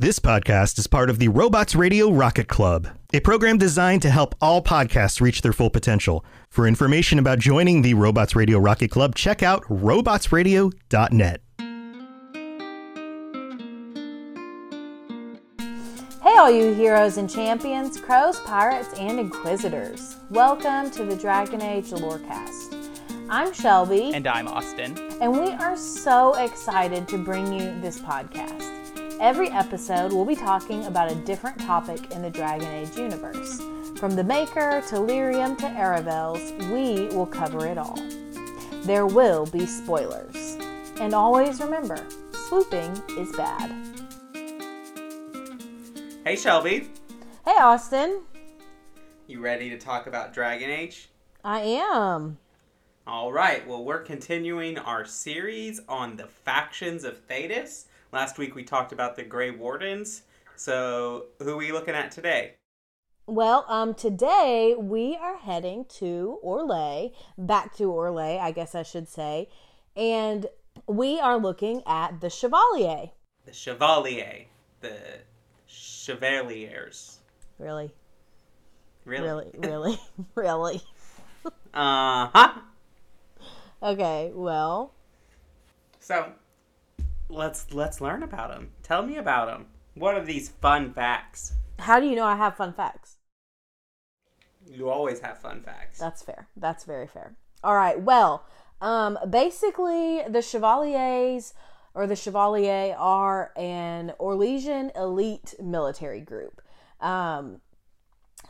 This podcast is part of the Robots Radio Rocket Club, a program designed to help all podcasts reach their full potential. For information about joining the Robots Radio Rocket Club, check out robotsradio.net. Hey, all you heroes and champions, crows, pirates, and inquisitors. Welcome to the Dragon Age Lorecast. I'm Shelby. And I'm Austin. And we are so excited to bring you this podcast. Every episode, we'll be talking about a different topic in the Dragon Age universe. From the Maker to Lyrium to Aravels, we will cover it all. There will be spoilers. And always remember, swooping is bad. Hey, Shelby. Hey, Austin. You ready to talk about Dragon Age? I am. All right, well, we're continuing our series on the factions of Thedas. Last week we talked about the Grey Wardens. So, who are we looking at today? Well, um, today we are heading to Orlais, back to Orlais, I guess I should say, and we are looking at the Chevalier. The Chevalier, the Chevaliers. Really? Really? Really? Really? really? uh huh. Okay, well. So, let's let's learn about them. Tell me about them. What are these fun facts? How do you know I have fun facts? You always have fun facts. That's fair. That's very fair. All right. Well, um, basically, the Chevaliers or the Chevalier are an Orlesian elite military group. Um,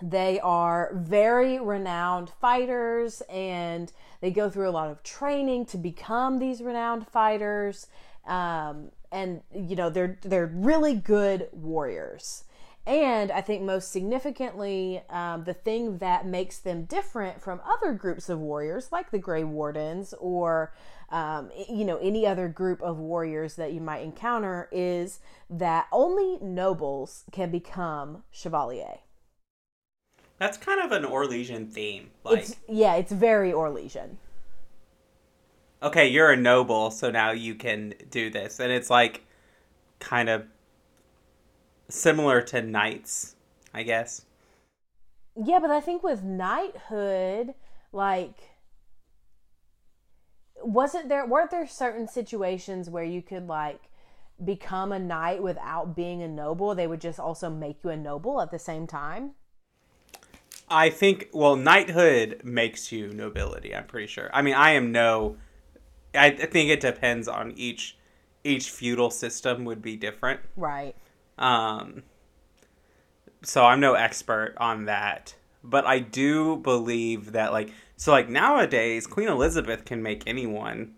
they are very renowned fighters and they go through a lot of training to become these renowned fighters um, and you know they're they're really good warriors. And I think most significantly, um, the thing that makes them different from other groups of warriors, like the Grey Wardens or um, you know any other group of warriors that you might encounter, is that only nobles can become chevalier. That's kind of an Orlesian theme. Like, it's, yeah, it's very Orlesian okay, you're a noble, so now you can do this. And it's like kind of similar to knights, I guess. Yeah, but I think with knighthood, like wasn't there weren't there certain situations where you could like become a knight without being a noble? They would just also make you a noble at the same time? I think well, knighthood makes you nobility, I'm pretty sure. I mean, I am no I think it depends on each each feudal system would be different. Right. Um so I'm no expert on that, but I do believe that like so like nowadays Queen Elizabeth can make anyone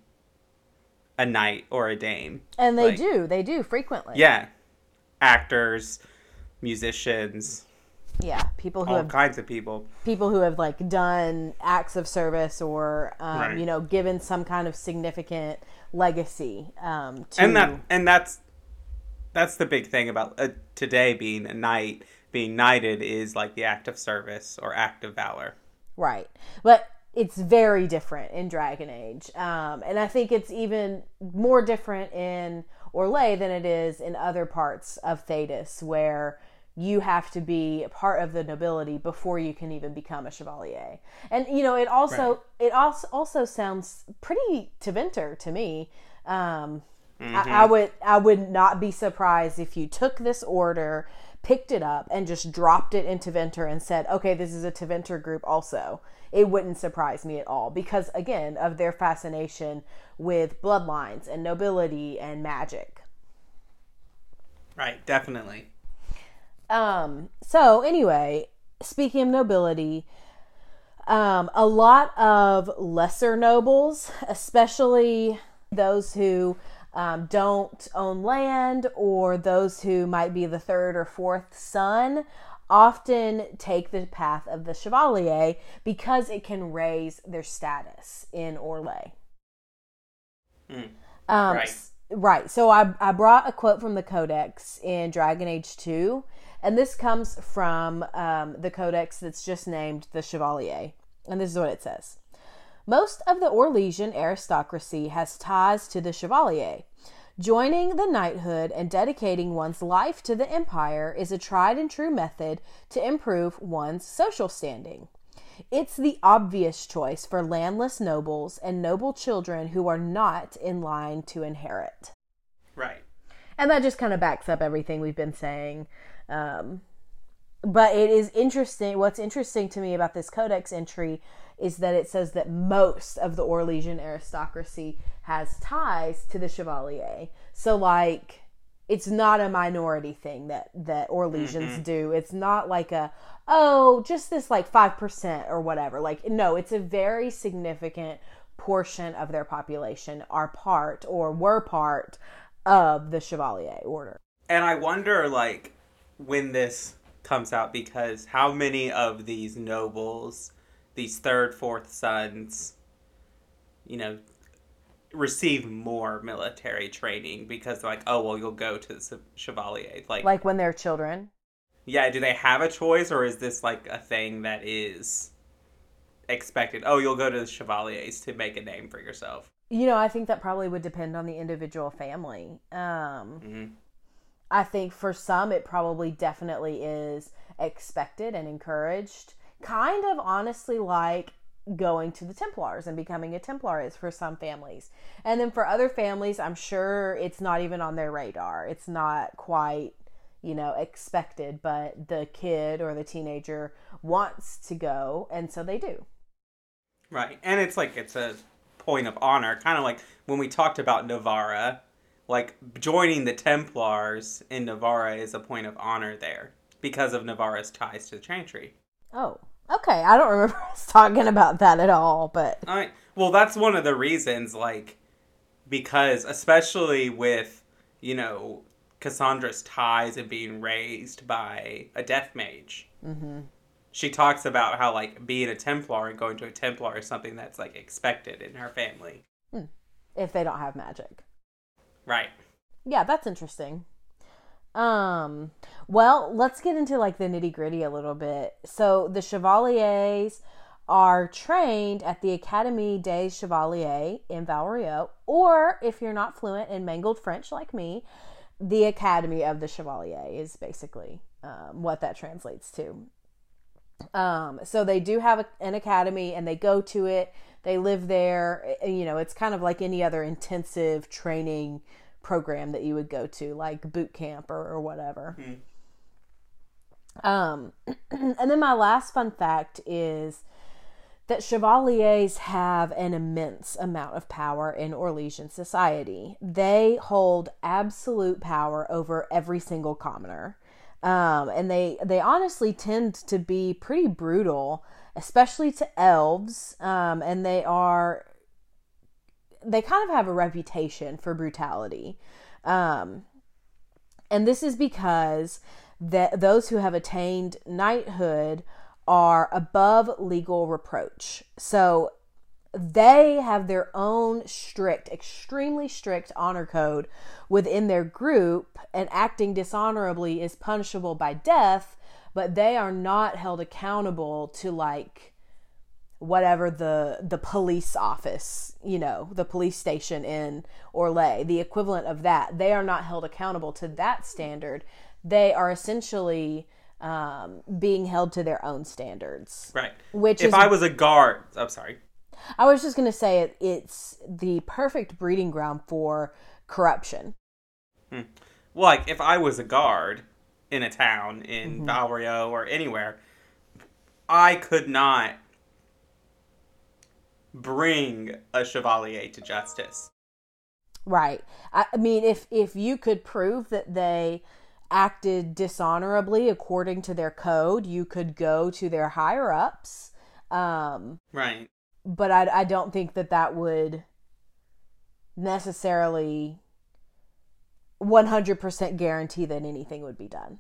a knight or a dame. And they like, do. They do frequently. Yeah. Actors, musicians, yeah people who all have kinds of people. people who have like done acts of service or um, right. you know given some kind of significant legacy um, to... and that and that's that's the big thing about uh, today being a knight being knighted is like the act of service or act of valor. Right. But it's very different in dragon age um, and i think it's even more different in orlais than it is in other parts of thedas where you have to be a part of the nobility before you can even become a chevalier. And you know, it also right. it also also sounds pretty Tevinter to me. Um, mm-hmm. I, I, would I would not be surprised if you took this order, picked it up, and just dropped it into Tevinter and said, "Okay, this is a Tevinter group." Also, it wouldn't surprise me at all because again of their fascination with bloodlines and nobility and magic. Right, definitely. Um, so anyway, speaking of nobility, um, a lot of lesser nobles, especially those who um, don't own land or those who might be the third or fourth son, often take the path of the chevalier because it can raise their status in Orlais. Mm, um, right. Right. So I, I brought a quote from the Codex in Dragon Age 2 and this comes from um, the codex that's just named the Chevalier. And this is what it says Most of the Orlesian aristocracy has ties to the Chevalier. Joining the knighthood and dedicating one's life to the empire is a tried and true method to improve one's social standing. It's the obvious choice for landless nobles and noble children who are not in line to inherit. Right. And that just kind of backs up everything we've been saying. Um, but it is interesting. What's interesting to me about this codex entry is that it says that most of the Orlesian aristocracy has ties to the Chevalier. So, like, it's not a minority thing that that Orlesians mm-hmm. do. It's not like a oh, just this like five percent or whatever. Like, no, it's a very significant portion of their population are part or were part of the Chevalier order. And I wonder, like, when this comes out, because how many of these nobles, these third, fourth sons, you know, receive more military training because like, oh, well, you'll go to the Chevalier. Like, like when they're children? Yeah, do they have a choice, or is this like a thing that is expected? Oh, you'll go to the Chevaliers to make a name for yourself. You know, I think that probably would depend on the individual family. Um, mm-hmm. I think for some, it probably definitely is expected and encouraged. Kind of honestly like going to the Templars and becoming a Templar is for some families. And then for other families, I'm sure it's not even on their radar. It's not quite, you know, expected, but the kid or the teenager wants to go, and so they do. Right. And it's like it's a point of honor, kind of like when we talked about Navarra, like joining the Templars in Navarra is a point of honor there because of Navarra's ties to the Chantry. Oh, okay. I don't remember us talking about that at all, but all right. Well, that's one of the reasons, like, because especially with you know Cassandra's ties and being raised by a death mage. Mm-hmm she talks about how like being a Templar and going to a Templar is something that's like expected in her family. Hmm. If they don't have magic. Right. Yeah, that's interesting. Um, well, let's get into like the nitty gritty a little bit. So the Chevaliers are trained at the Académie des Chevaliers in Val or if you're not fluent in mangled French like me, the Academy of the Chevalier is basically um, what that translates to. Um, so they do have a, an academy and they go to it. They live there. You know, it's kind of like any other intensive training program that you would go to, like boot camp or, or whatever. Mm. Um, and then my last fun fact is that chevaliers have an immense amount of power in Orlesian society. They hold absolute power over every single commoner um, and they they honestly tend to be pretty brutal, especially to elves. Um, and they are they kind of have a reputation for brutality. Um, and this is because that those who have attained knighthood are above legal reproach. So they have their own strict, extremely strict honor code within their group, and acting dishonorably is punishable by death, but they are not held accountable to like whatever the the police office, you know, the police station in Orlais, the equivalent of that. They are not held accountable to that standard. They are essentially um, being held to their own standards. Right. Which if is, I was a guard, I'm sorry. I was just going to say it, it's the perfect breeding ground for corruption. Hmm. Well, like if I was a guard in a town in mm or anywhere, I could not bring a chevalier to justice. Right. I mean, if if you could prove that they acted dishonorably according to their code, you could go to their higher ups. Um, right but I, I don't think that that would necessarily 100% guarantee that anything would be done.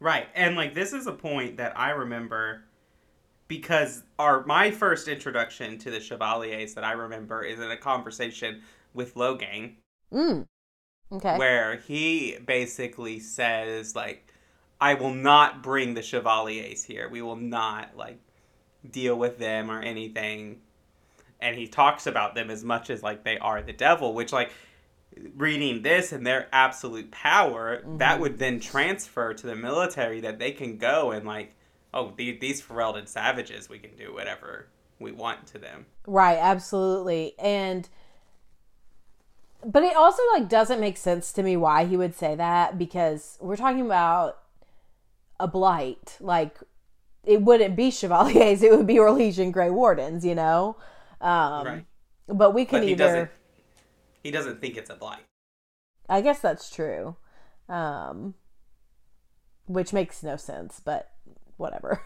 Right. And like this is a point that I remember because our my first introduction to the Chevaliers that I remember is in a conversation with Loghain. Mm. Okay. Where he basically says like I will not bring the Chevaliers here. We will not like deal with them or anything and he talks about them as much as like they are the devil which like reading this and their absolute power, that mm-hmm. would then transfer to the military that they can go and like, oh, the, these Ferelden savages, we can do whatever we want to them. Right, absolutely. And but it also like doesn't make sense to me why he would say that because we're talking about a blight. Like it wouldn't be chevaliers, it would be Orlesian Grey Wardens, you know? Um Right. but we can But he either doesn't. He doesn't think it's a blight. I guess that's true. Um which makes no sense, but whatever.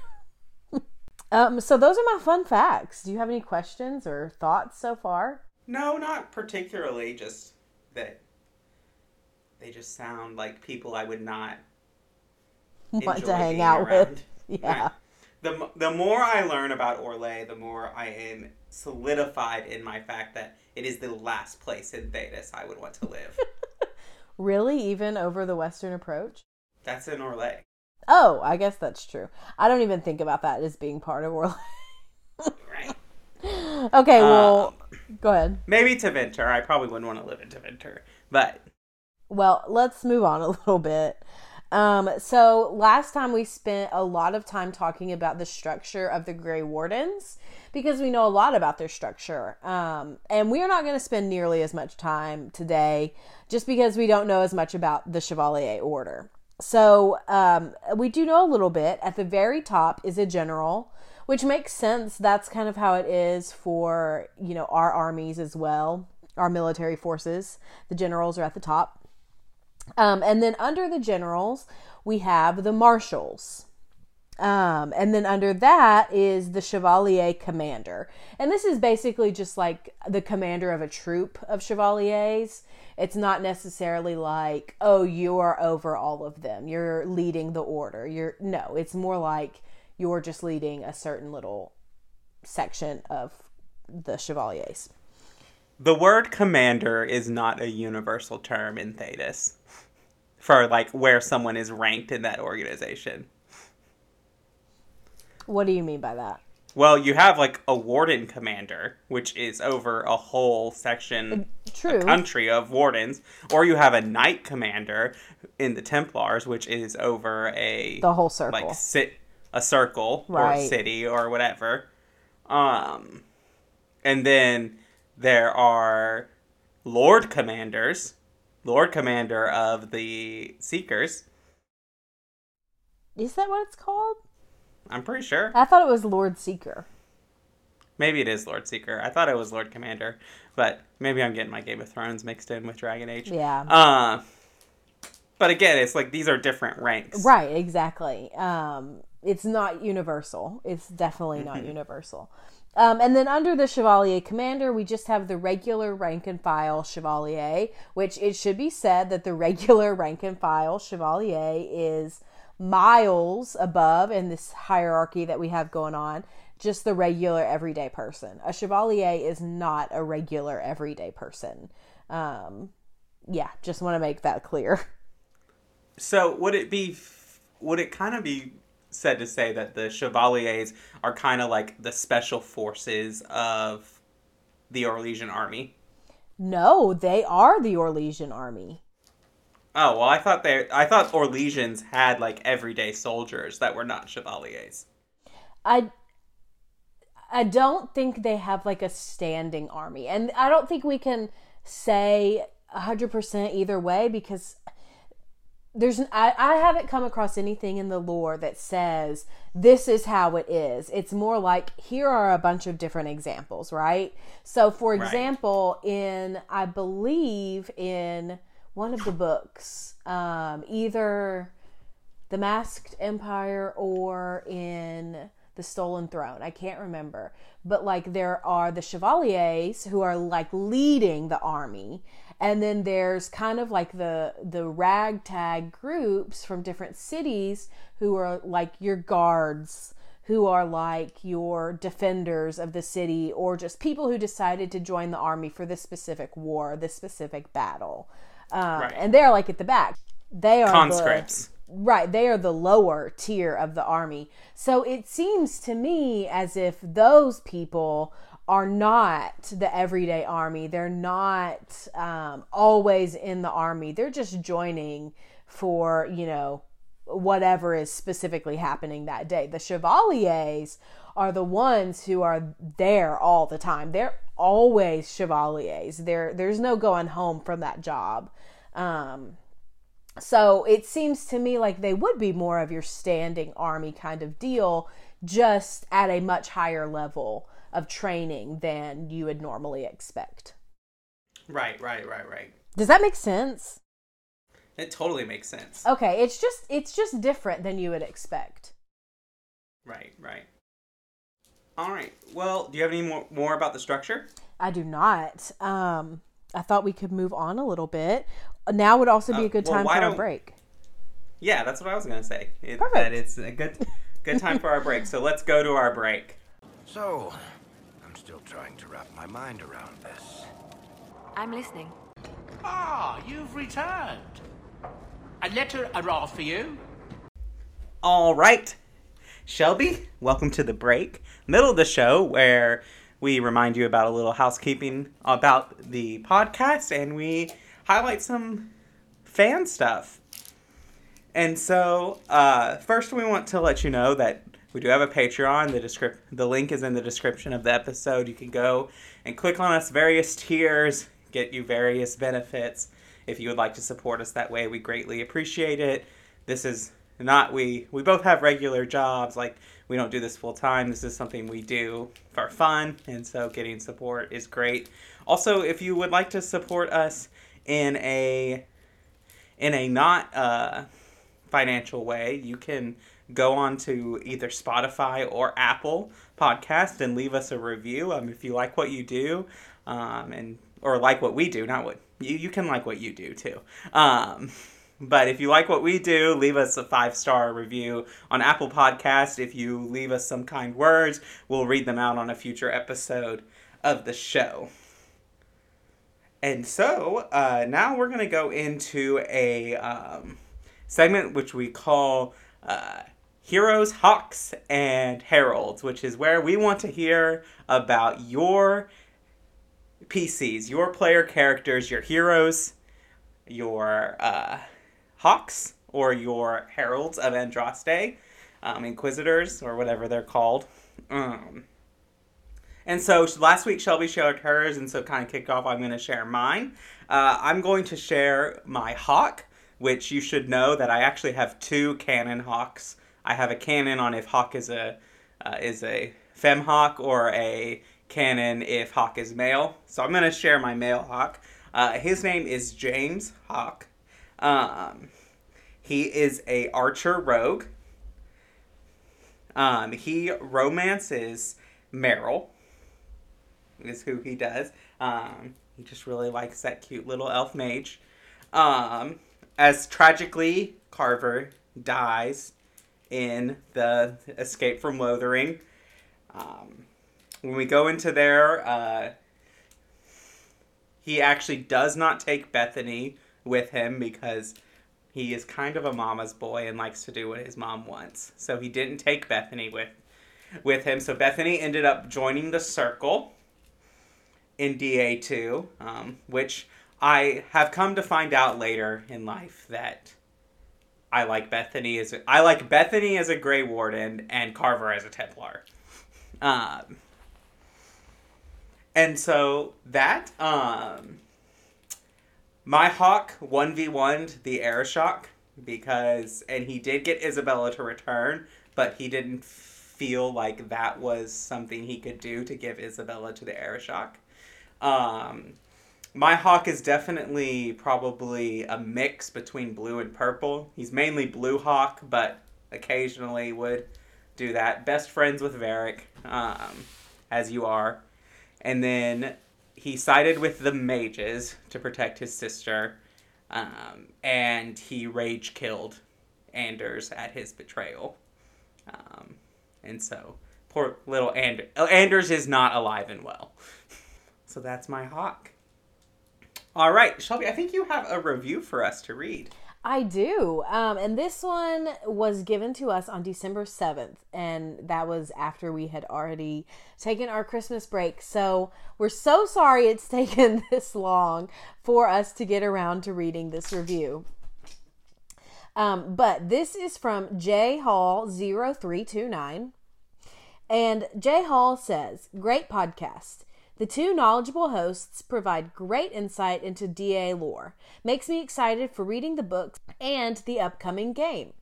um so those are my fun facts. Do you have any questions or thoughts so far? No, not particularly. Just that they just sound like people I would not Want to hang out around. with. Yeah. Right. The the more I learn about Orlais, the more I am solidified in my fact that it is the last place in Thedas I would want to live. Really? Even over the Western approach? That's in Orlais. Oh, I guess that's true. I don't even think about that as being part of Orlando. Right. okay, well, Um, go ahead. Maybe Tevinter. I probably wouldn't want to live in Tevinter. But Well, let's move on a little bit. Um, so last time we spent a lot of time talking about the structure of the Grey Wardens because we know a lot about their structure. Um, and we are not going to spend nearly as much time today just because we don't know as much about the Chevalier Order. So um, we do know a little bit. At the very top is a general, which makes sense. That's kind of how it is for you know our armies as well, our military forces. The generals are at the top. Um, and then under the generals, we have the marshals. Um, and then under that is the chevalier commander. And this is basically just like the commander of a troop of chevaliers. It's not necessarily like, oh, you are over all of them. You're leading the order. You're no, it's more like you're just leading a certain little section of the chevaliers. The word commander is not a universal term in Thedas for like where someone is ranked in that organization. What do you mean by that? Well, you have like a warden commander, which is over a whole section, True. a country of wardens, or you have a knight commander in the Templars, which is over a The whole circle. like sit a circle or Right. city or whatever. Um, and then there are lord commanders, lord commander of the Seekers. Is that what it's called? I'm pretty sure. I thought it was Lord Seeker. Maybe it is Lord Seeker. I thought it was Lord Commander, but maybe I'm getting my Game of Thrones mixed in with Dragon Age. Yeah. Uh, but again, it's like these are different ranks. Right, exactly. Um, it's not universal. It's definitely not Mm-hmm. universal. Um, and then under the Chevalier Commander, we just have the regular rank and file Chevalier, which it should be said that the regular rank and file Chevalier is miles above in this hierarchy that we have going on just the regular everyday person. A Chevalier is not a regular everyday person. Um, yeah, just want to make that clear. So would it be, would it kind of be said to say that the Chevaliers are kind of like the special forces of the Orlesian army? No, they are the Orlesian army. Oh well, I thought they, I thought Orlesians had like everyday soldiers that were not Chevaliers. I I don't think they have like a standing army. And I don't think we can say 100% either way because there's I, I haven't come across anything in the lore that says this is how it is. It's more like here are a bunch of different examples right? So for Right. example in i believe in one of the books um, either the masked empire or in the stolen throne. I can't remember. But like there are the chevaliers who are like leading the army and then there's kind of like the the ragtag groups from different cities who are like your guards who are like your defenders of the city or just people who decided to join the army for this specific war this specific battle um, Right. and they're like at the back they are the- Conscripts. Right, they are the lower tier of the army. So it seems to me as if those people are not the everyday army. They're not um, always in the army. They're just joining for, you know, whatever is specifically happening that day. The chevaliers are the ones who are there all the time. They're always chevaliers. There there's no going home from that job. Um, so it seems to me like they would be more of your standing army kind of deal, just at a much higher level of training than you would normally expect. Right, right, right, right. Does that make sense? It totally makes sense. Okay, it's just it's just different than you would expect. Right, right. All right. Well, do you have any more, more about the structure? I do not. Um, I thought we could move on a little bit. Now would also be Uh, a good well, time why for a don't- break. Yeah, that's what I was gonna say. It, Perfect. That it's a good, good time for our break. So let's go to our break. So, I'm still trying to wrap my mind around this. I'm listening. Ah, you've returned. A letter arrived for you. All right, Shelby, welcome to the break, middle of the show where we remind you about a little housekeeping about the podcast and we highlight some fan stuff. And so, uh, first, we want to let you know that we do have a Patreon. The descrip- the link is in the description of the episode. You can go and click on us various tiers, get you various benefits. If you would like to support us that way, we greatly appreciate it. This is not we we both have regular jobs. Like we don't do this full time. This is something we do for fun, and so getting support is great. Also, if you would like to support us in a in a not uh, financial way, you can go on to either Spotify or Apple Podcast and leave us a review. Um, if you like what you do, um, and or like what we do, not what you you can like what you do too. Um, but if you like what we do, leave us a five star review on Apple Podcast. If you leave us some kind words, we'll read them out on a future episode of the show. And so uh, now we're going to go into a um, segment which we call uh, Heroes, Hawkes, and Heralds, which is where we want to hear about your PCs, your player characters, your heroes, your uh, Hawkes, or your Heralds of Andraste, um, Inquisitors, or whatever they're called. Um, and so last week Shelby shared hers, and so kind of kicked off, I'm going to share mine. Uh, I'm going to share my Hawke, which you should know that I actually have two canon Hawkes. I have a canon on if Hawke is a uh, is a fem Hawke or a canon if Hawke is male. So I'm to share my male Hawke. Uh, his name is James Hawke. Um, he is a archer rogue. Um, he romances Merrill is who he does. Um, he just really likes that cute little elf mage. Um, as tragically, Carver dies in the Escape from Lothering. Um, when we go into there, uh, he actually does not take Bethany with him because he is kind of a mama's boy and likes to do what his mom wants. So he didn't take Bethany with with him. So Bethany ended up joining the circle in DA2, um, which I have come to find out later in life that I like Bethany as a, I like Bethany as a Grey Warden and Carver as a Templar. Um, and so that um, my Hawke one v one the Arishok because and he did get Isabela to return, but he didn't feel like that was something he could do to give Isabela to the Arishok. Um, my Hawke is definitely probably a mix between blue and purple. He's mainly blue Hawke, but occasionally would do that. Best friends with Varric, um, as you are. And then he sided with the mages to protect his sister, um, and he rage killed Anders at his betrayal. Um, and so, poor little Anders. Anders is not alive and well. So that's my Hawke. All right, Shelby, I think you have a review for us to read. I do. Um, and this one was given to us on December 7th. And that was after we had already taken our Christmas break. So we're so sorry it's taken this long for us to get around to reading this review. Um, but this is from J Hall 0329. And J Hall says, Great podcast. The two knowledgeable hosts provide great insight into DA lore. Makes me excited for reading the books and the upcoming game.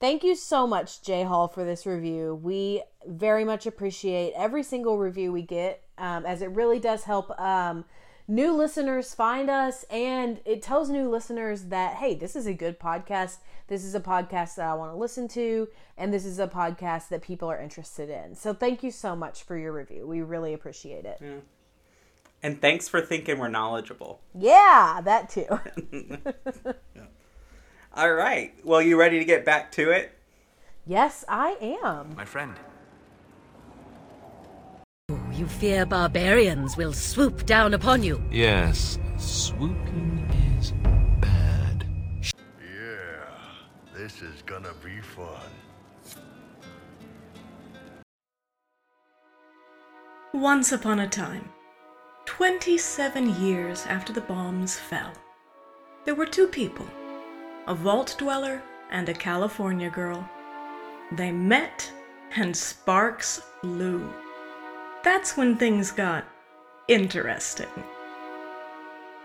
Thank you so much, Jay Hall, for this review. We very much appreciate every single review we get, um, as it really does help um, new listeners find us, and it tells new listeners that, hey, this is a good podcast. This is a podcast that I want to listen to, and this is a podcast that people are interested in. So thank you so much for your review. We really appreciate it. Yeah. And thanks for thinking we're knowledgeable. Yeah, that too. yeah. All right. Well, you ready to get back to it? Yes, I am. My friend. You fear barbarians will swoop down upon you. Yes, swooping is bad. Yeah, this is gonna be fun. Once upon a time, 27 years after the bombs fell, there were two people a vault dweller and a California girl. They met, and sparks flew. That's when things got interesting.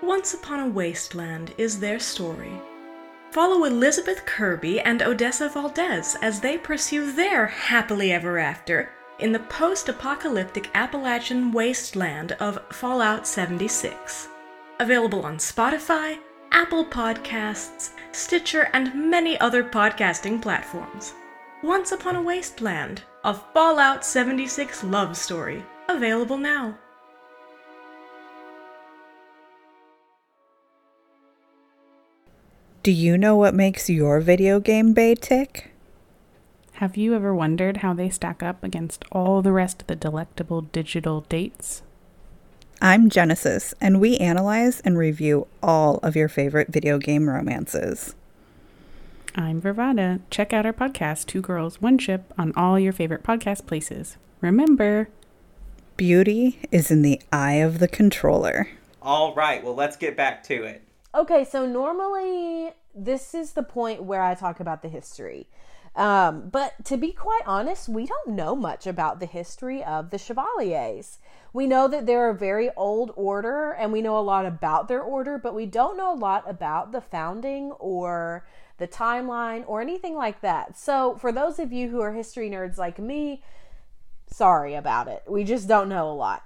Once Upon a Wasteland is their story. Follow Elizabeth Kirby and Odessa Valdez as they pursue their happily ever after in the post apocalyptic Appalachian wasteland of Fallout 76. Available on Spotify, Apple Podcasts, Stitcher, and many other podcasting platforms. Once Upon a Wasteland, a Fallout 76 love story, available now. Do you know what makes your video game bay tick? Have you ever wondered how they stack up against all the rest of the delectable digital dates? I'm Genesis, and we analyze and review all of your favorite video game romances. I'm Vervada. Check out our podcast, Two Girls, One Ship, on all your favorite podcast places. Remember, beauty is in the eye of the controller. All right, well, let's get back to it. Okay, so normally this is the point where I talk about the history. Um, but to be quite honest, we don't know much about the history of the Chevaliers. We know that they're a very old order and we know a lot about their order, but we don't know a lot about the founding or the timeline or anything like that. So, for those of you who are history nerds like me, sorry about it. We just don't know a lot.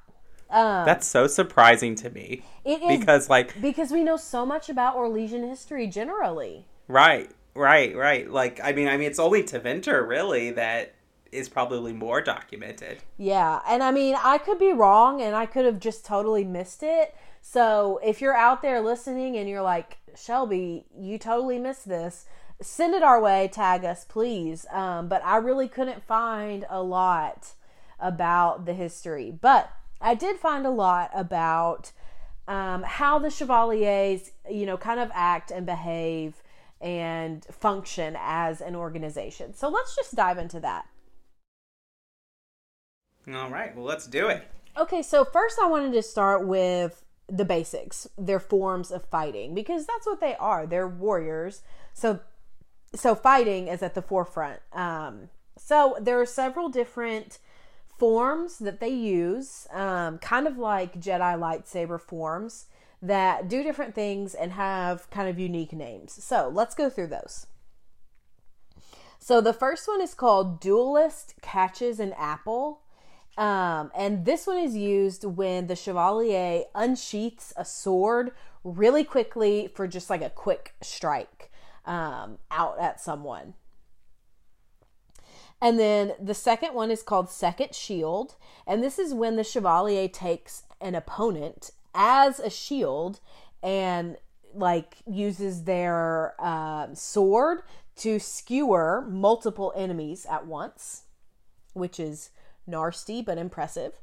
Um, That's so surprising to me. It is because like because we know so much about Orlesian history generally. Right. Right, right. Like I mean, I mean, it's only Tevinter really that is probably more documented. Yeah, and I mean, I could be wrong, and I could have just totally missed it. So if you're out there listening and you're like Shelby, you totally missed this, send it our way. Tag us, please. Um, but I really couldn't find a lot about the history, but I did find a lot about um, how the Chevaliers, you know, kind of act and behave and function as an organization. So let's just dive into that. All right, well, let's do it. Okay, so first I wanted to start with the basics, their forms of fighting, because that's what they are. They're warriors. So, so fighting is at the forefront. Um, so there are several different forms that they use, um, kind of like Jedi lightsaber forms that do different things and have kind of unique names. So let's go through those. So the first one is called Duelist Catches an Apple. Um, and this one is used when the Chevalier unsheaths a sword really quickly for just like a quick strike um, out at someone. And then the second one is called Second Shield. And this is when the Chevalier takes an opponent as a shield and like uses their uh, sword to skewer multiple enemies at once, which is nasty but impressive.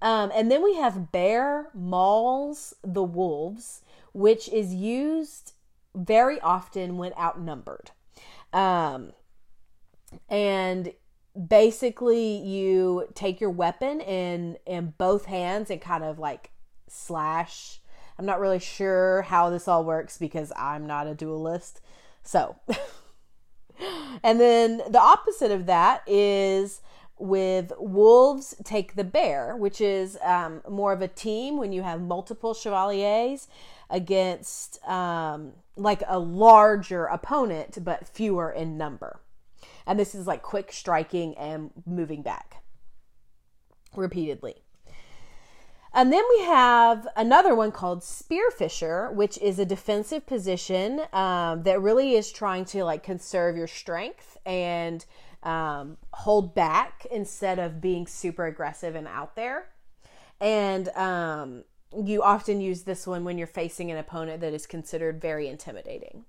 Um, and then we have Bear Mauls the Wolves, which is used very often when outnumbered. Um, and basically you take your weapon in in both hands and kind of like slash i'm not really sure how this all works because i'm not a duelist so and then the opposite of that is with wolves take the bear which is um, more of a team when you have multiple chevaliers against um, like a larger opponent but fewer in number and this is like quick striking and moving back repeatedly. And then we have another one called Spearfisher, which is a defensive position um, that really is trying to like conserve your strength and um, hold back instead of being super aggressive and out there. And um, you often use this one when you're facing an opponent that is considered very intimidating.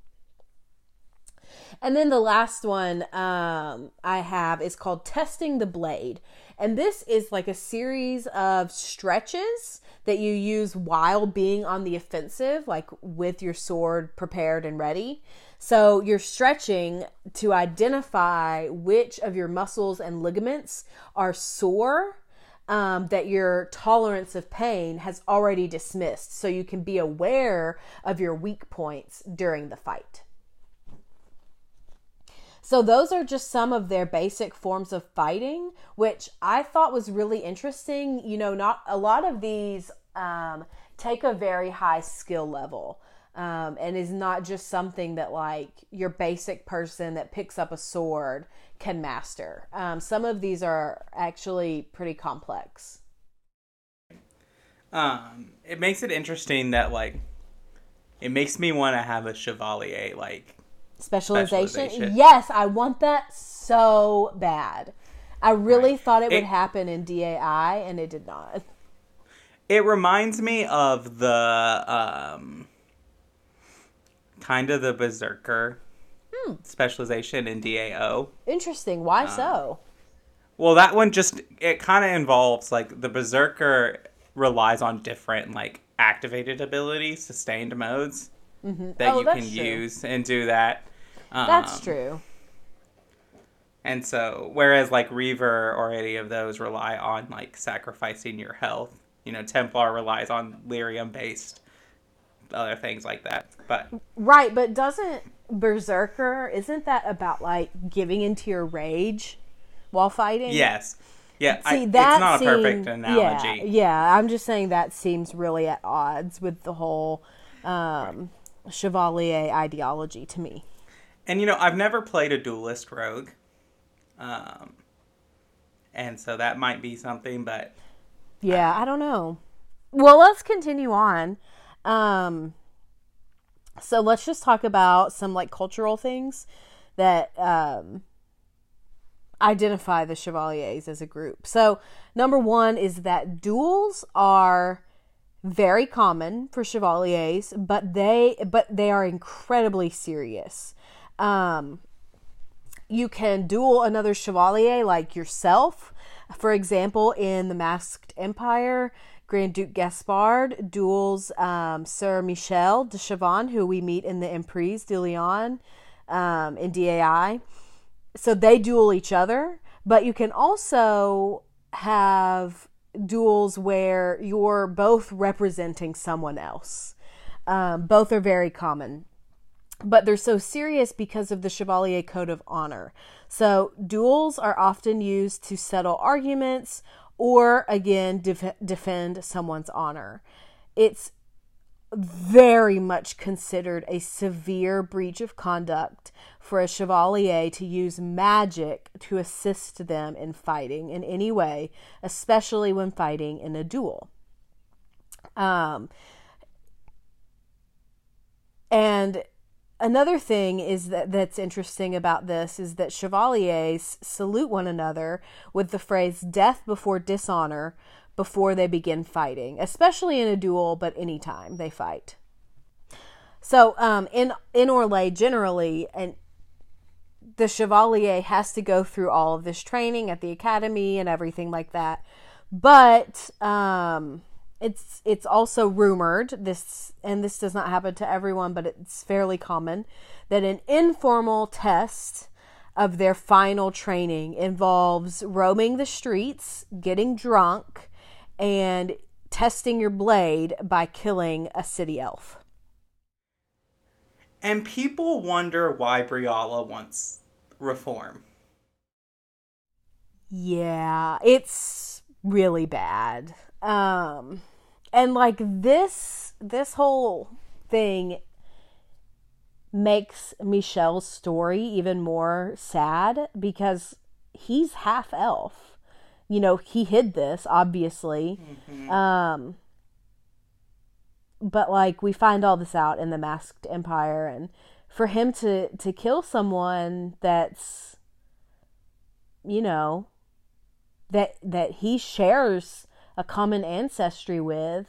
And then the last one um, I have is called Testing the Blade. And this is like a series of stretches that you use while being on the offensive, like with your sword prepared and ready. So you're stretching to identify which of your muscles and ligaments are sore. Um, that your tolerance of pain has already dismissed, so you can be aware of your weak points during the fight. So those are just some of their basic forms of fighting, which I thought was really interesting. You know, not a lot of these um, take a very high skill level. Um, and is not just something that like your basic person that picks up a sword can master. Um, some of these are actually pretty complex. Um, it makes it interesting that like it makes me want to have a chevalier like Specialization? Specialization. Yes, I want that so bad. I really right. thought it, it would happen in DAI, and it did not. It reminds me of the um, kind of the berserker hmm. specialization in DAO. Interesting. Why um, so? Well, that one just it kind of involves like the berserker relies on different like activated abilities, sustained modes mm-hmm. that oh, you can true. use and do that. Um, That's true. And so, whereas like Reaver or any of those rely on like sacrificing your health, you know, Templar relies on lyrium based other things like that. But right, but doesn't Berserker isn't that about like giving into your rage while fighting? Yes. Yeah, See, I, that it's not seemed, a perfect analogy. Yeah, yeah, I'm just saying that seems really at odds with the whole um, chevalier ideology to me. And you know, I've never played a duelist rogue. Um, and so that might be something, but yeah, I don't know. Well, let's continue on. Um, so let's just talk about some like cultural things that um, identify the chevaliers as a group. So, number one is that duels are very common for chevaliers, but they but they are incredibly serious. Um, you can duel another chevalier like yourself. For example, in the Masked Empire, Grand Duke Gaspard duels um, Sir Michel de Chevin, who we meet in the Emprise du Lion um, in DAI. So they duel each other, but you can also have duels where you're both representing someone else. Um, both are very common but they're so serious because of the Chevalier Code of Honor. So, duels are often used to settle arguments or, again, def- defend someone's honor. It's very much considered a severe breach of conduct for a chevalier to use magic to assist them in fighting in any way, especially when fighting in a duel. Um, and another thing is that that's interesting about this is that chevaliers salute one another with the phrase death before dishonor before they begin fighting especially in a duel but anytime they fight. So um, in in Orlais generally and the chevalier has to go through all of this training at the academy and everything like that. But um, it's it's also rumored this and this does not happen to everyone but it's fairly common that an informal test of their final training involves roaming the streets getting drunk and testing your blade by killing a city elf And people wonder why Briala wants reform. yeah it's really bad um and like this this whole thing makes Michel's story even more sad because he's half elf. You know, he hid this obviously. Um but like we find all this out in the masked empire and for him to to kill someone that's you know that that he shares a common ancestry with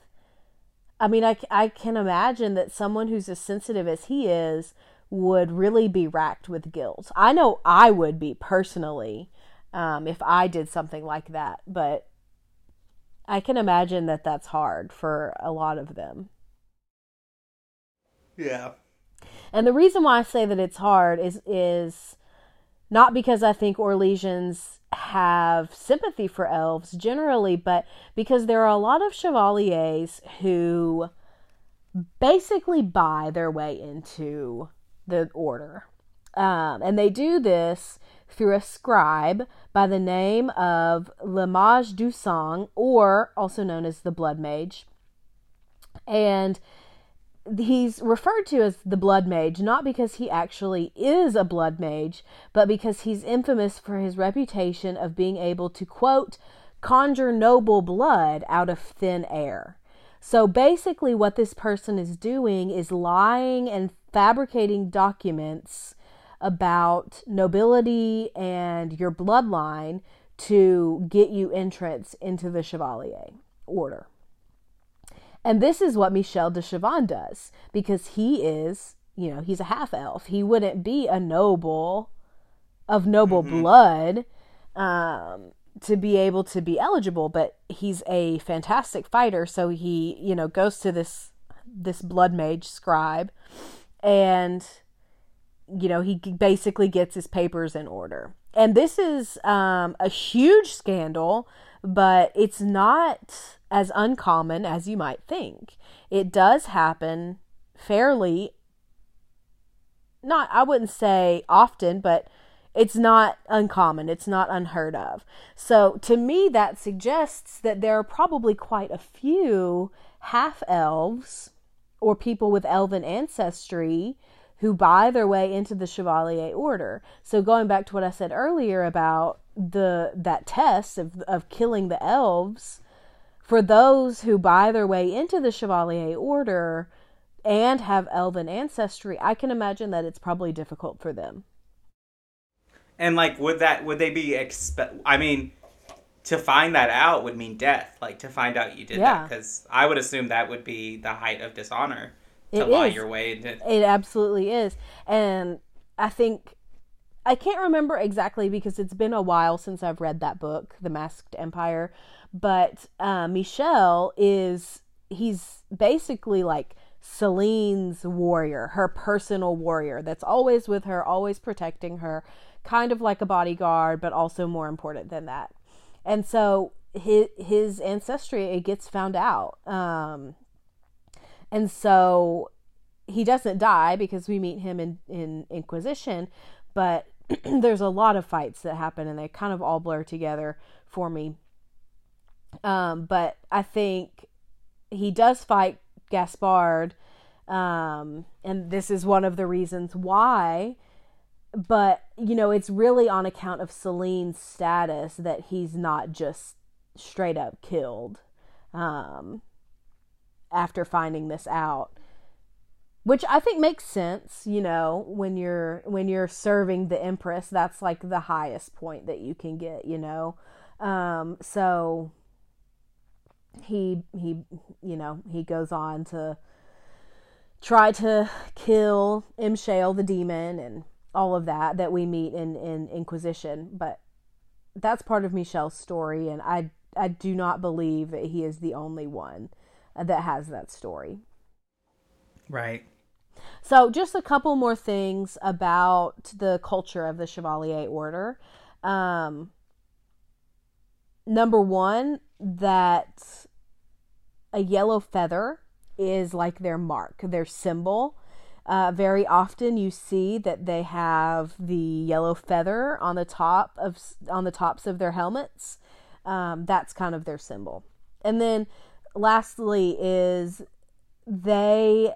I mean, I, I can imagine that someone who's as sensitive as he is would really be racked with guilt. I know I would be personally um, if I did something like that, but I can imagine that that's hard for a lot of them. Yeah. And the reason why I say that it's hard is is not because I think Orlesians have sympathy for elves generally, but because there are a lot of chevaliers who basically buy their way into the order. Um, and they do this through a scribe by the name of Le Mage du Sang, or also known as the Blood Mage. And he's referred to as the blood mage not because he actually is a blood mage but because he's infamous for his reputation of being able to quote conjure noble blood out of thin air. So basically what this person is doing is lying and fabricating documents about nobility and your bloodline to get you entrance into the chevalier order and this is what Michel de Chevin does because he is, you know, he's a half elf. He wouldn't be a noble of noble blood um, to be able to be eligible, but he's a fantastic fighter. So he, you know, goes to this this blood mage scribe, and you know he basically gets his papers in order. And this is um, a huge scandal, but it's not as uncommon as you might think. It does happen fairly not I wouldn't say often, but it's not uncommon. It's not unheard of. So to me that suggests that there are probably quite a few half elves or people with elven ancestry who buy their way into the chevalier order. So going back to what I said earlier about the that test of of killing the elves, for those who buy their way into the Chevalier Order and have elven ancestry, I can imagine that it's probably difficult for them. And like, would that would they be expect? I mean, to find that out would mean death. Like to find out you did Yeah. that, because I would assume that would be the height of dishonor to It lie is. your way into. It absolutely is. And I think I can't remember exactly because it's been a while since I've read that book, The Masked Empire. But uh, Michel is, he's basically like Celine's warrior, her personal warrior that's always with her, always protecting her, kind of like a bodyguard, but also more important than that. And so his, his ancestry, it gets found out. Um, and so he doesn't die because we meet him in, in Inquisition, but there's a lot of fights that happen and they kind of all blur together for me. Um, but I think he does fight Gaspard, um, and this is one of the reasons why. But you know, it's really on account of Celine's status that he's not just straight up killed. Um, after finding this out which I think makes sense, you know, when you're when you're serving the empress, that's like the highest point that you can get, you know. Um so he he you know, he goes on to try to kill Imshael the demon and all of that that we meet in in Inquisition, but that's part of Michel's story and I I do not believe that he is the only one that has that story. Right. So, just a couple more things about the culture of the Chevalier Order. Um, number one, that a yellow feather is like their mark, their symbol. Uh, very often, you see that they have the yellow feather on the top of on the tops of their helmets. Um, that's kind of their symbol. And then, lastly, is they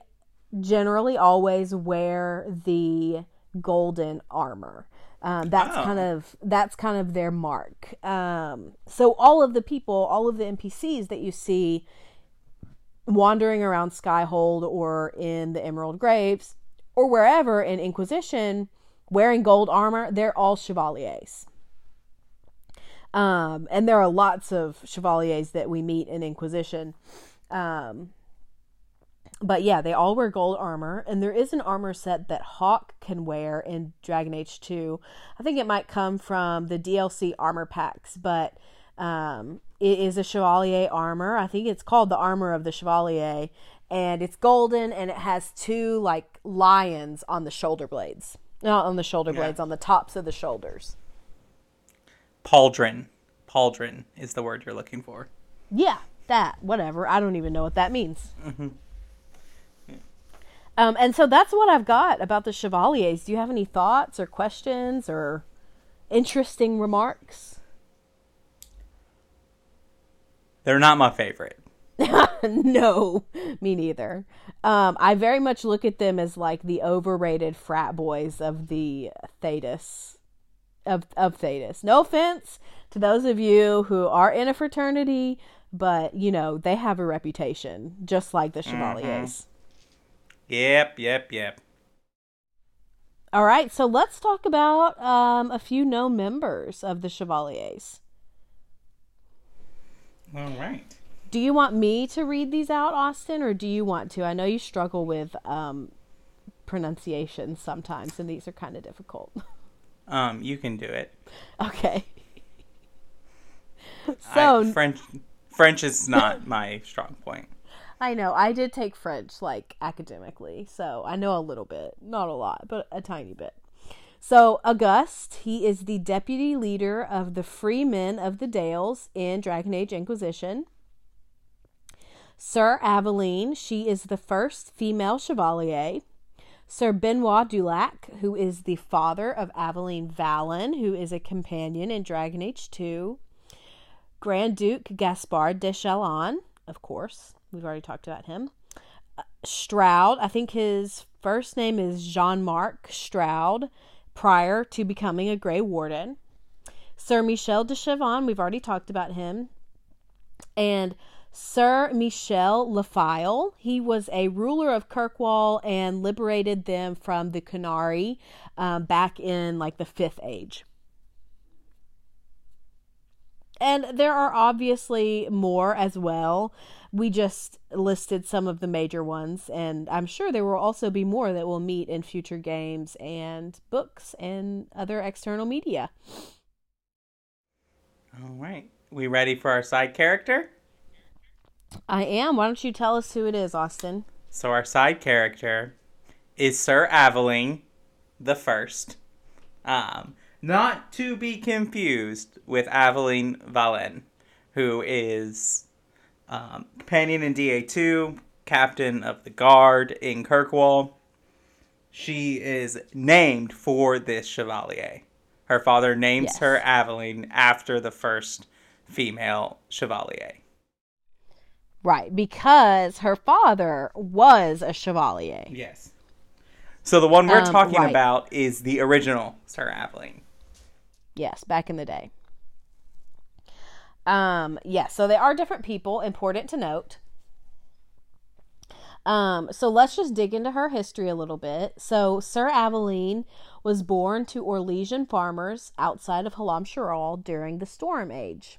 generally always wear the golden armor. Um, that's kind of that's kind of their mark. Um, so all of the people, all of the NPCs that you see wandering around Skyhold or in the Emerald Graves or wherever in Inquisition wearing gold armor, they're all chevaliers. Um, and there are lots of chevaliers that we meet in Inquisition. Um, but yeah, they all wear gold armor, and there is an armor set that Hawke can wear in Dragon Age 2. I think it might come from the DLC armor packs, but um, it is a Chevalier armor. I think it's called the Armor of the Chevalier, and it's golden, and it has two like lions on the shoulder blades. Not on the shoulder Yeah. blades, on the tops of the shoulders. Pauldron. Pauldron is the word you're looking for. Yeah, that, whatever. I don't even know what that means. Um, and so that's what I've got about the Chevaliers. Do you have any thoughts or questions or interesting remarks? They're not my favorite. no, me neither. Um, I very much look at them as like the overrated frat boys of the Thedas. Of, of Thedas. No offense to those of you who are in a fraternity, but you know, they have a reputation, just like the Chevaliers. Yep, yep, yep. All right, so let's talk about um, a few known members of the Chevaliers. All right. Do you want me to read these out, Austin, or do you want to? I know you struggle with um, pronunciation sometimes, and these are kind of difficult. Um, you can do it. Okay. I- so French French is not my strong point. I know I did take French like academically, so I know a little bit, not a lot, but a tiny bit. So Auguste, he is the deputy leader of the Free Men of the Dales in Dragon Age Inquisition. Sir Aveline, she is the first female chevalier. Sir Benoit Dulac, who is the father of Aveline Vallen, who is a companion in Dragon Age 2. Grand Duke Gaspard de Chalon, of course. We've already talked about him. Uh, Stroud, I think his first name is Jean Marc Stroud, prior to becoming a Grey Warden. Sir Michel de Chevin, we've already talked about him. And Sir Michel Lafile, he was a ruler of Kirkwall and liberated them from the Qunari um, back in like the Fifth Age. And there are obviously more as well. We just listed some of the major ones, and I'm sure there will also be more that we'll meet in future games and books and other external media. All right. We ready for our side character? I am. Why don't you tell us who it is, Austin? So our side character is Sir Aveline the First. Um, not to be confused with Aveline Vallen, who is um, companion in DA2, captain of the guard in Kirkwall. She is named for this chevalier. Her father names Yes. her Aveline after the first female chevalier. Right, because her father was a chevalier. Yes. So the one we're Um, talking right. about is the original Sir Aveline. Yes, back in the day. Um, yes, so they are different people, important to note. Um, so let's just dig into her history a little bit. So Sir Aveline was born to Orlesian farmers outside of Halamshiral during the Storm Age.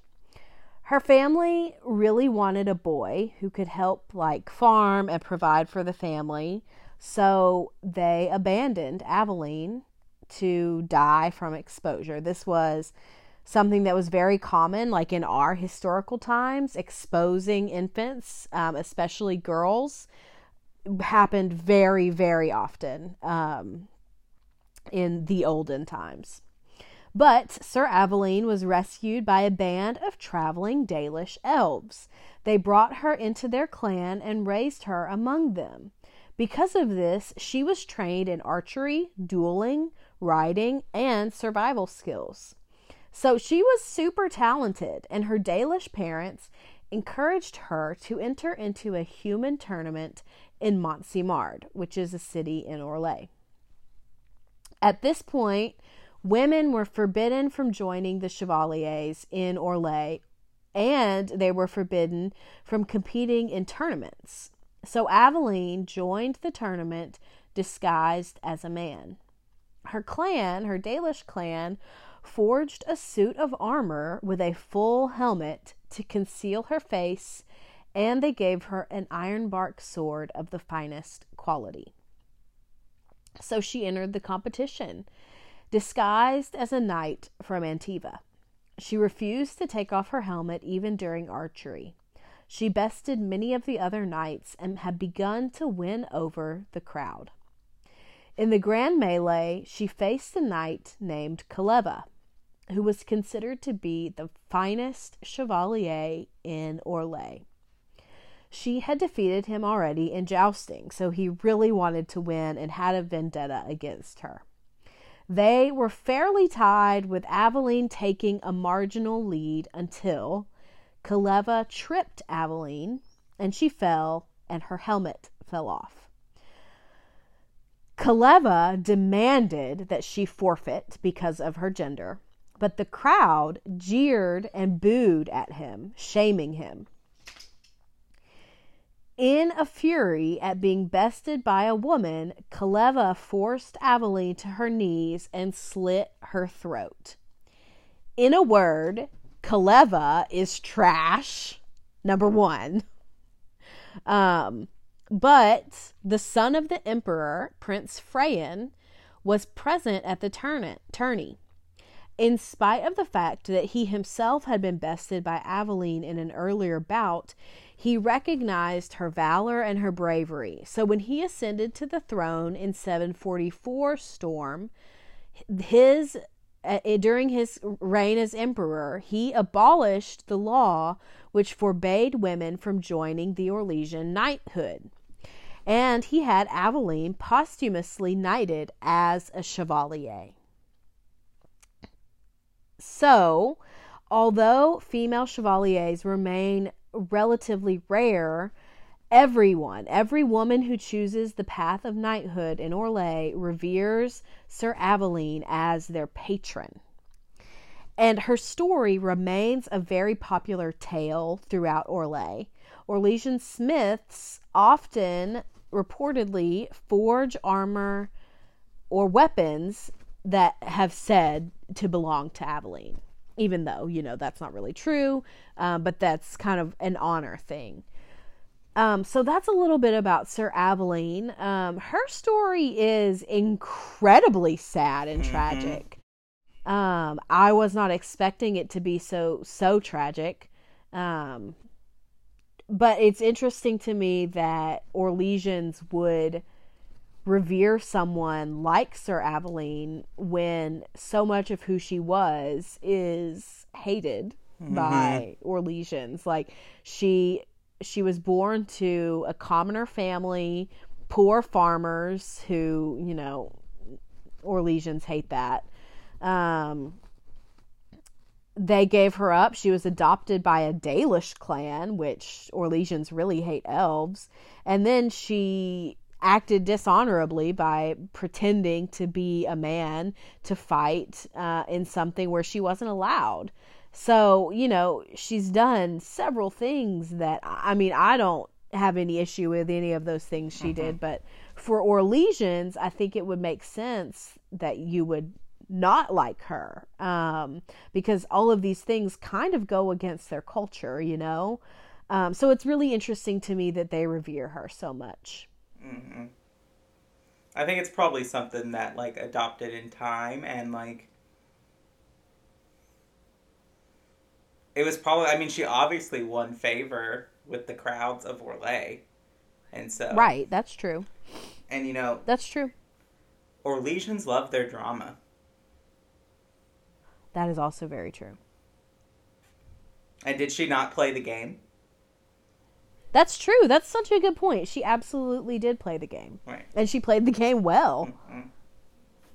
Her family really wanted a boy who could help like farm and provide for the family. So they abandoned Aveline to die from exposure. This was something that was very common, like in our historical times, exposing infants, um, especially girls, happened very, very often um, in the olden times. But Sir Aveline was rescued by a band of traveling Dalish elves. They brought her into their clan and raised her among them. Because of this, she was trained in archery, dueling, riding, and survival skills. So she was super talented, and her Dalish parents encouraged her to enter into a human tournament in Montsimard, which is a city in Orlais. At this point, women were forbidden from joining the Chevaliers in Orlais, and they were forbidden from competing in tournaments. So Aveline joined the tournament disguised as a man. Her clan, her Dalish clan, forged a suit of armor with a full helmet to conceal her face, and they gave her an ironbark sword of the finest quality. So she entered the competition, disguised as a knight from Antiva. She refused to take off her helmet even during archery. She bested many of the other knights and had begun to win over the crowd. In the grand melee, she faced a knight named Kaleva, who was considered to be the finest chevalier in Orlais. She had defeated him already in jousting, so he really wanted to win and had a vendetta against her. They were fairly tied, with Aveline taking a marginal lead until Kaleva tripped Aveline and she fell, and her helmet fell off. Kaleva demanded that she forfeit because of her gender, but the crowd jeered and booed at him, shaming him. In a fury at being bested by a woman, Kaleva forced Aveline to her knees and slit her throat. In a word, Kaleva is trash, number one. Um, but the son of the emperor, Prince Freyan, was present at the tourney. In spite of the fact that he himself had been bested by Aveline in an earlier bout, he recognized her valor and her bravery. So when he ascended to the throne in 744 Storm, his uh, during his reign as emperor, he abolished the law which forbade women from joining the Orlesian knighthood. And he had Aveline posthumously knighted as a chevalier. So, although female chevaliers remain relatively rare, everyone, every woman who chooses the path of knighthood in Orlais reveres Sir Aveline as their patron. And her story remains a very popular tale throughout Orlais. Orlesian smiths often reportedly forge armor or weapons that have said to belong to Aveline even though you know that's not really true um, but that's kind of an honor thing. Um, so that's a little bit about sir aveline um, her story is incredibly sad and mm-hmm. tragic. Um, i was not expecting it to be so so tragic. Um, but it's interesting to me that orlesians would revere someone like Sir Aveline when so much of who she was is hated mm-hmm. by Orlesians. Like she she was born to a commoner family, poor farmers who, you know, Orlesians hate that. Um, they gave her up. She was adopted by a Dalish clan, which Orlesians really hate elves. And then she acted dishonorably by pretending to be a man to fight uh, in something where she wasn't allowed. So, you know, she's done several things that, I mean, I don't have any issue with any of those things she mm-hmm. did, but for Orlesians, I think it would make sense that you would not like her um, because all of these things kind of go against their culture, you know? Um, so it's really interesting to me that they revere her so much. Mm-hmm. I think it's probably something that like adopted in time and like it was probably. I mean, she obviously won favor with the crowds of Orlais, and so Right, that's true. And you know, That's true. Orlesians love their drama. That is also very true. And did she not play the game? That's true. That's such a good point. She absolutely did play the game. Right. And she played the game well. Mhm.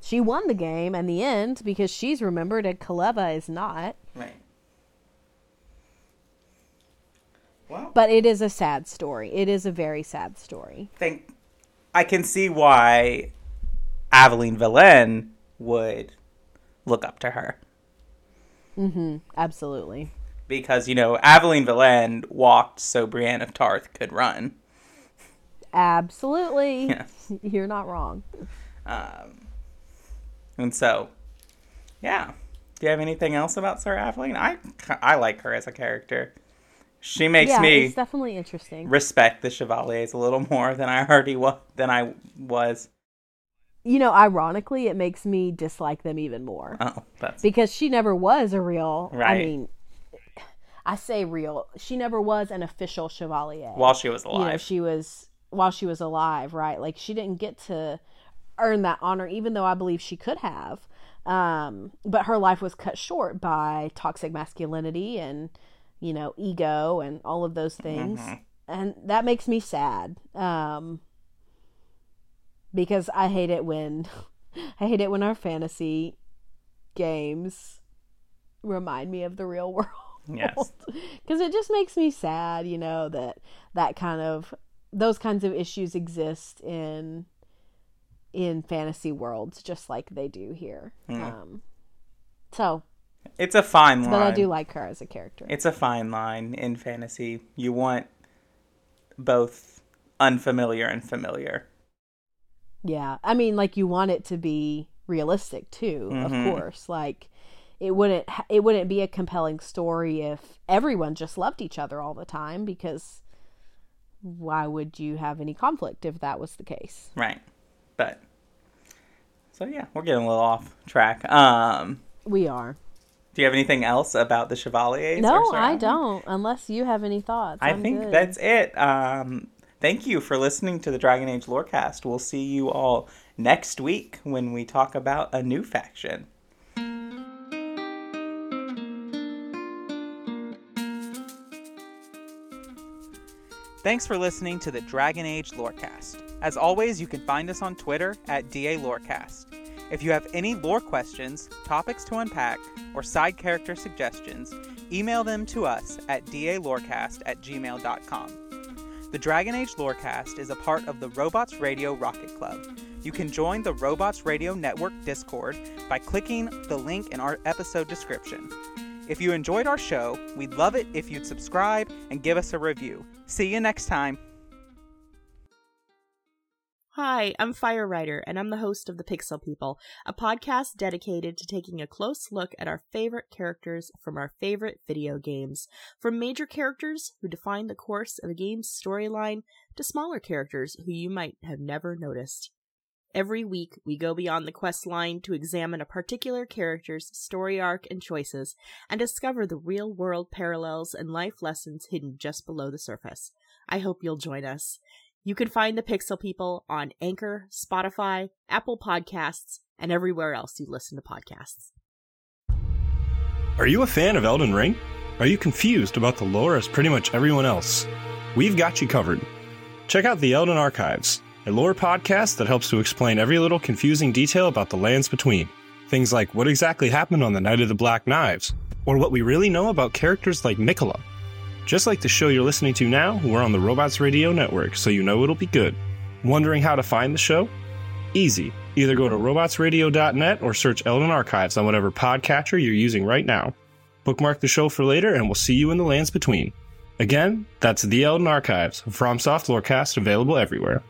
She won the game in the end because she's remembered and Kaleva is not. Right. Well, But it is a sad story. It is a very sad story. think I can see why Aveline Vallen would look up to her Mm-hmm. Absolutely. Because you know Aveline Vallen walked so Brienne of Tarth could run. Absolutely. You're not wrong. Um, and so, yeah. Do you have anything else about Sir Aveline? I I like her as a character. She makes yeah, me definitely interesting. respect the Chevaliers a little more than I already was than I was. you know, ironically, it makes me dislike them even more. Oh, that's because she never was a real. I Right. mean, I say real. She never was an official chevalier while she was You know, alive. she was while she was alive, right? Like she didn't get to earn that honor, even though I believe she could have. Um, but her life was cut short by toxic masculinity and you know ego and all of those things, Mhm. and that makes me sad. Um, because I hate it when I hate it when our fantasy games remind me of the real world. Yes. Because it just makes me sad, you know, that that kind of those kinds of issues exist in in fantasy worlds just like they do here. Hmm. Um so It's a fine line. but I do like her as a character. It's a fine line in fantasy. You want both unfamiliar and familiar. Yeah. I mean, like you want it to be realistic too, Mhm. of course. Like it wouldn't it wouldn't be a compelling story if everyone just loved each other all the time because why would you have any conflict if that was the case? Right. But so yeah, we're getting a little off track. Um We are. do you have anything else about the Chevaliers? No, I don't unless you have any thoughts. I I'm think good. that's it. Um, thank you for listening to the Dragon Age Lorecast. We'll see you all next week when we talk about a new faction. Thanks for listening to the Dragon Age Lorecast. As always, you can find us on Twitter at DA Lorecast. If you have any lore questions, topics to unpack, or side character suggestions, email them to us at dalorecast at gmail.com. The Dragon Age Lorecast is a part of the Robots Radio Rocket Club. You can join the Robots Radio Network Discord by clicking the link in our episode description. If you enjoyed our show, we'd love it if you'd subscribe and give us a review. See you next time. Hi, I'm Fire Writer, and I'm the host of The Pixel People, a podcast dedicated to taking a close look at our favorite characters from our favorite video games. From major characters who define the course of a game's storyline to smaller characters who you might have never noticed. Every week, we go beyond the quest line to examine a particular character's story arc and choices and discover the real world parallels and life lessons hidden just below the surface. I hope you'll join us. You can find the Pixel People on Anchor, Spotify, Apple Podcasts, and everywhere else you listen to podcasts. Are you a fan of Elden Ring? Are you confused about the lore as pretty much everyone else? We've got you covered. Check out the Elden Archives, a lore podcast that helps to explain every little confusing detail about the lands between. Things like what exactly happened on the Night of the Black Knives, or what we really know about characters like Miquella. Just like the show you're listening to now, we're on the Robots Radio Network, so you know it'll be good. Wondering how to find the show? Easy. Either go to robotsradio.net or search Elden Archives on whatever podcatcher you're using right now. Bookmark the show for later, and we'll see you in the lands between. Again, that's the Elden Archives, from Soft Lorecast, available everywhere.